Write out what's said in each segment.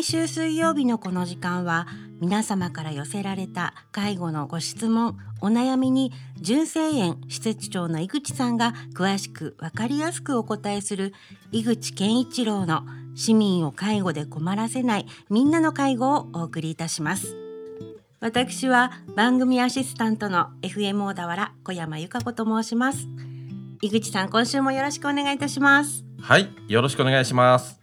毎週水曜日のこの時間は皆様から寄せられた介護のご質問お悩みに純正園施設長の井口さんが詳しく分かりやすくお答えする井口健一郎の市民を介護で困らせないみんなの介護をお送りいたします。私は番組アシスタントの FM 小田原小山由香子と申します。井口さん今週もよろしくお願いいたします。はいよろしくお願いします。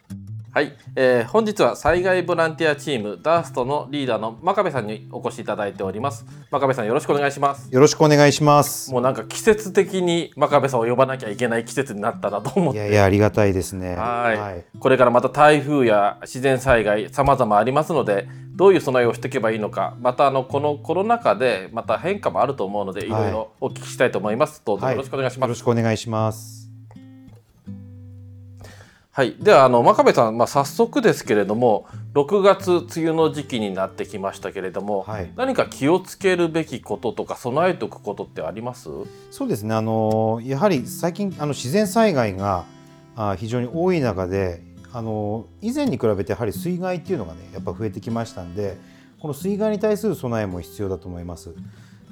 はい、えー、本日は災害ボランティアチームダーストのリーダーの真壁さんにお越しいただいております。真壁さんよろしくお願いします。よろしくお願いします。もうなんか季節的に真壁さんを呼ばなきゃいけない季節になったなと思って。いやいやありがたいですね。はい。これからまた台風や自然災害様々ありますのでどういう備えをしていけばいいのかまたあのこのコロナ禍でまた変化もあると思うのでいろいろお聞きしたいと思います、どうぞよろしくお願いします、はい、よろしくお願いしますはい、ではあの真壁さん、まあ、早速ですけれども6月梅雨の時期になってきましたけれども、はい、何か気をつけるべきこととか備えておくことってあります？そうですね。あのやはり最近あの自然災害があ非常に多い中であの以前に比べてやはり水害っていうのがねやっぱ増えてきましたんでこの水害に対する備えも必要だと思います。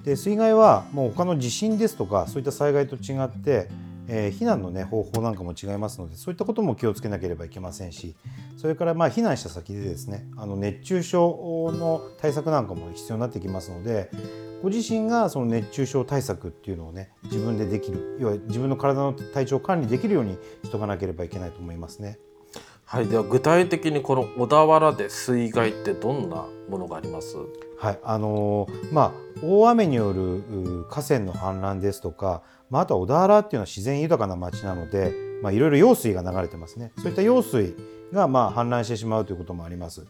で水害はもう他の地震ですとかそういった災害と違ってえー、避難の、ね、方法なんかも違いますのでそういったことも気をつけなければいけませんしそれからまあ避難した先でですねあの熱中症の対策なんかも必要になってきますのでご自身がその熱中症対策っていうのをね自分でできる要は自分の体の体調管理できるようにしとかなければいけないと思いますね。はい、では具体的にこの小田原で水害ってどんなものがあります？はいあのー、まあ、大雨による河川の氾濫ですとかまあ、あとは小田原っていうのは自然豊かな町なので、まあ、いろいろ用水が流れてますねそういった用水がまあ氾濫してしまうということもあります。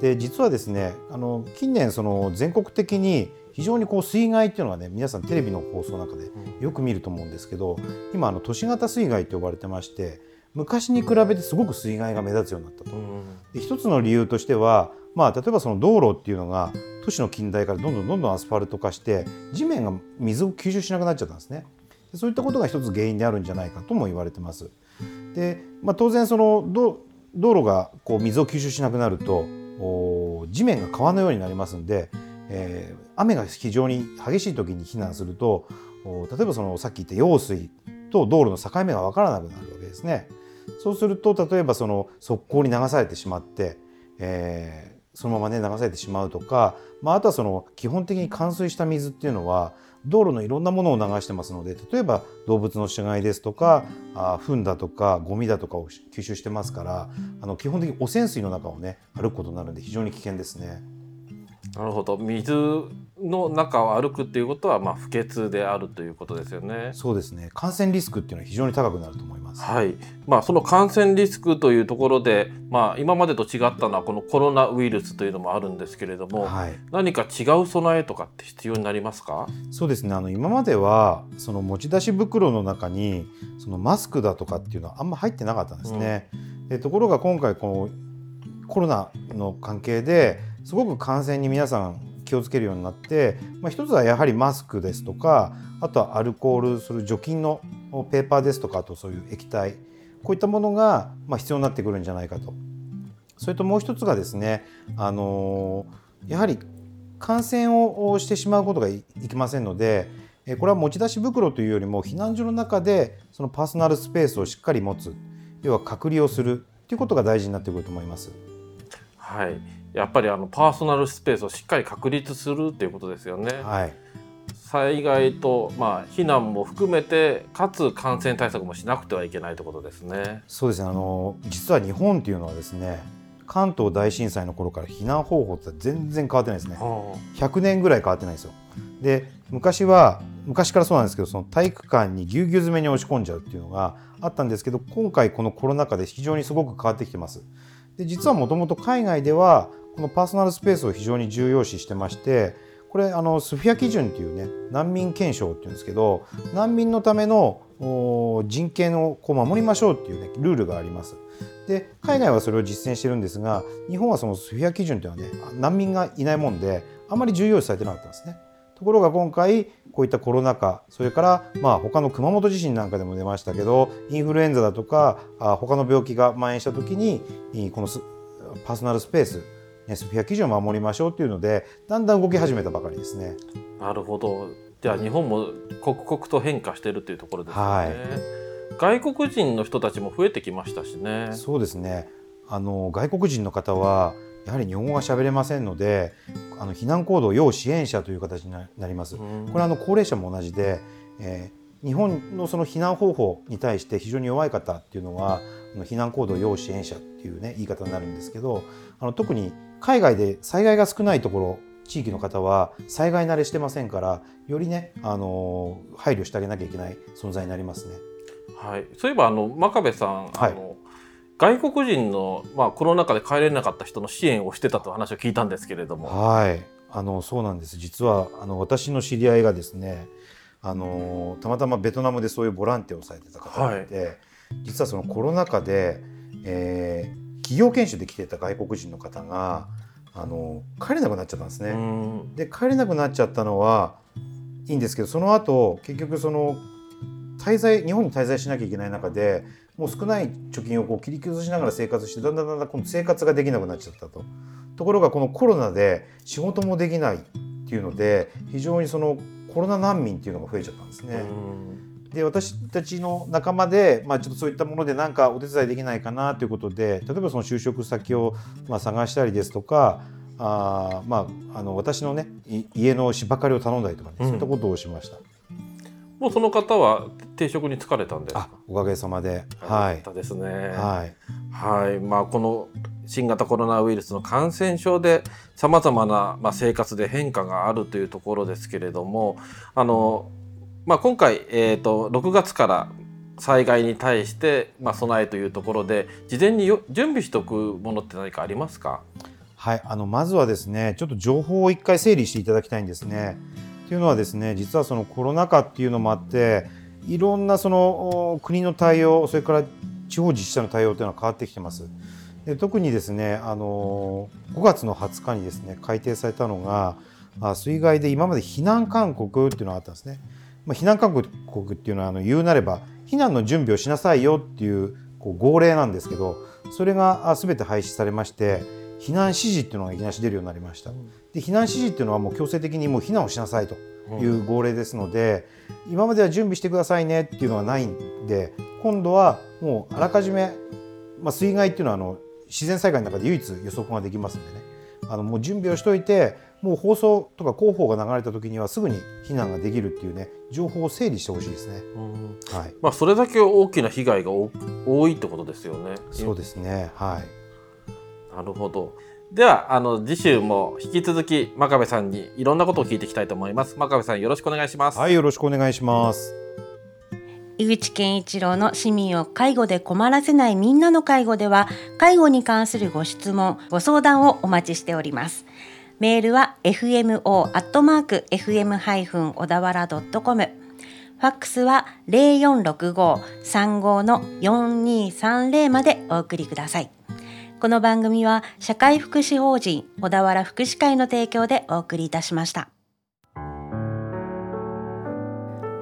で実はですねあの近年その全国的に非常にこう水害っていうのはね皆さんテレビの放送の中でよく見ると思うんですけど今あの都市型水害と呼ばれてまして昔に比べてすごく水害が目立つようになったと。で一つの理由としては、まあ、例えばその道路っていうのが都市の近代からどんどんどんどんアスファルト化して地面が水を吸収しなくなっちゃったんですね。そういったことが一つ原因であるんじゃないかとも言われてます。で、まあ、当然その道路がこう水を吸収しなくなると地面が川のようになりますんで、えー、雨が非常に激しい時に避難すると例えばそのさっき言った用水と道路の境目が分からなくなるわけですね。そうすると例えばその側溝に流されてしまって、えー、そのままね流されてしまうとか、まあ、あとはその基本的に冠水した水っていうのは道路のいろんなものを流してますので例えば動物の死骸ですとかあ糞だとかゴミだとかを吸収してますからあの基本的に汚染水の中をね歩くことになるんで非常に危険ですね。なるほど。水の中を歩くっていうことはまあ不潔であるということですよね。そうですね。感染リスクっていうのは非常に高くなると思います。はい。まあ、その感染リスクというところで、まあ、今までと違ったのはこのコロナウイルスというのもあるんですけれども、はい、何か違う備えとかって必要になりますか？そうですね。あの今まではその持ち出し袋の中にそのマスクだとかっていうのはあんま入ってなかったんですね。うん、でところが今回このコロナの関係ですごく感染に皆さん気をつけるようになって、まあ、一つはやはりマスクですとかあとはアルコールする除菌のペーパーですとかあとそういう液体こういったものがま必要になってくるんじゃないかと。それともう一つがですね、あのやはり感染をしてしまうことがいけませんのでこれは持ち出し袋というよりも避難所の中でそのパーソナルスペースをしっかり持つ要は隔離をするということが大事になってくると思います。はいやっぱりあのパーソナルスペースをしっかり確立するっていうことですよね。はい、災害と、まあ、避難も含めてかつ感染対策もしなくてはいけないということですね。そうですねあの実は日本っていうのはですね関東大震災の頃から避難方法って全然変わってないですね。100年ぐらい変わってないですよ。で昔は昔からそうなんですけどその体育館にぎゅうぎゅう詰めに押し込んじゃうっていうのがあったんですけど今回このコロナ禍で非常にすごく変わってきてます。で実はもともと海外ではこのパーソナルスペースを非常に重要視してましてこれあのスフィア基準っていうね難民憲章っていうんですけど難民のための人権をこう守りましょうっていうねルールがあります。で海外はそれを実践してるんですが日本はそのスフィア基準っていうのはね難民がいないもんであまり重要視されてなかったんですね。ところが今回こういったコロナ禍それからまあ他の熊本地震なんかでも出ましたけどインフルエンザだとか他の病気が蔓延した時にこのパーソナルスペース SPF 基準を守りましょうっていうのでだんだん動き始めたばかりですね。なるほど。じゃあ日本も刻々と変化しているというところですね、はい。外国人の人たちも増えてきましたしね。そうですね。あの外国人の方はやはり日本語が喋れませんのであの避難行動要支援者という形になります。これはあの高齢者も同じで、えー、日本のその避難方法に対して非常に弱い方っていうのは避難行動要支援者っていうね言い方になるんですけどあの特に海外で災害が少ないところ地域の方は災害慣れしてませんからよりねあの配慮してあげなきゃいけない存在になりますね。はい、そういえばあの真壁さん、はいあの外国人の、まあ、コロナ禍で帰れなかった人の支援をしてたと話を聞いたんですけれども。はい、あのそうなんです。実はあの私の知り合いがですね、あのたまたまベトナムでそういうボランティアをされてた方がいて、実はそのコロナ禍で、えー企業研修で来ていた外国人の方があの帰れなくなっちゃったんですね。うんで帰れなくなっちゃったのはいいんですけどその後結局その滞在日本に滞在しなきゃいけない中でもう少ない貯金をこう切り崩しながら生活してだんだんだんだん今度生活ができなくなっちゃったと。ところがこのコロナで仕事もできないっていうので非常にそのコロナ難民っていうのが増えちゃったんですね。で私たちの仲間で、まあ、ちょっとそういったもので何かお手伝いできないかなということで例えばその就職先をまあ探したりですとかあー、まあ、あの私のねい家の芝刈りを頼んだりとかね、うん。そういったことをしました。もうその方は定職に就かれたんですか？あおかげさまで、よはい。ですね。はい。はい、まあこの新型コロナウイルスの感染症でさまざまな、まあ、生活で変化があるというところですけれどもあの、まあ、今回、えー、と6月から災害に対して、まあ、備えというところで事前に準備しておくものって何かありますか？はい、あのまずはですねちょっと情報を一回整理していただきたいんですね。というのはですね実はそのコロナ禍っていうのもあっていろんなその国の対応それから地方自治体の対応というのは変わってきてます。で特にですねあの5月の20日にですね改定されたのが水害で今まで避難勧告っていうのがあったんですね。まあ、避難勧告っていうのはあの言うなれば避難の準備をしなさいよっていうこう号令なんですけどそれがあ全て廃止されまして避難指示っていうのがいきなり出るようになりました。で避難指示っていうのはもう強制的にもう避難をしなさいという号令ですので、今までは準備してくださいねっていうのはないんで今度はもうあらかじめ、まあ、水害っていうのはあの自然災害の中で唯一予測ができますんでねあのもう準備をしといてもう放送とか広報が流れた時にはすぐに避難ができるっていうね情報を整理してほしいですね。うんはい、まあ、それだけ大きな被害が多多いってことですよね。そうですねはいなるほど。ではあの次週も引き続き真壁さんにいろんなことを聞いていきたいと思います。真壁さんよろしくお願いします。はいよろしくお願いします。井口健一郎の市民を介護で困らせないみんなの介護では介護に関するご質問ご相談をお待ちしておりますメールは fmo アットマーク fm ハイフン小田原ドットコムファックスは零四六五三五の四二三零までお送りください。この番組は社会福祉法人小田原福祉会の提供でお送りいたしました。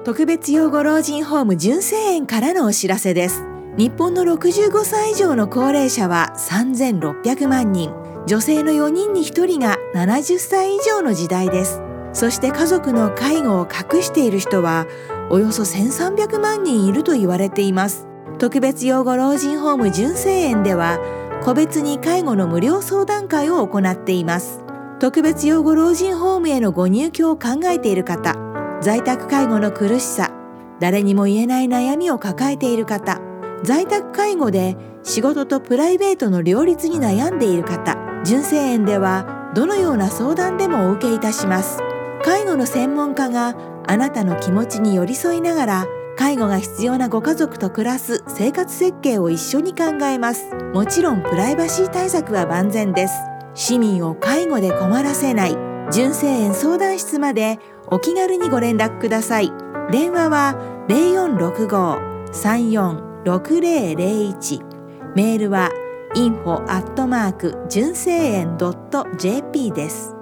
特別養護老人ホーム純正園からのお知らせです。日本の65歳以上の高齢者は3600万人。女性の4人に1人が70歳以上の時代です。そして家族の介護を隠している人はおよそ1300万人いると言われています。特別養護老人ホーム純正園では個別に介護の無料相談会を行っています。特別養護老人ホームへのご入居を考えている方在宅介護の苦しさ誰にも言えない悩みを抱えている方在宅介護で仕事とプライベートの両立に悩んでいる方純正園ではどのような相談でもお受けいたします。介護の専門家があなたの気持ちに寄り添いながら介護が必要なご家族と暮らす生活設計を一緒に考えます。もちろんプライバシー対策は万全です。市民を介護で困らせない。純正園相談室までお気軽にご連絡ください。電話は0465-346001メールは info アットマーク純正園 .jp です。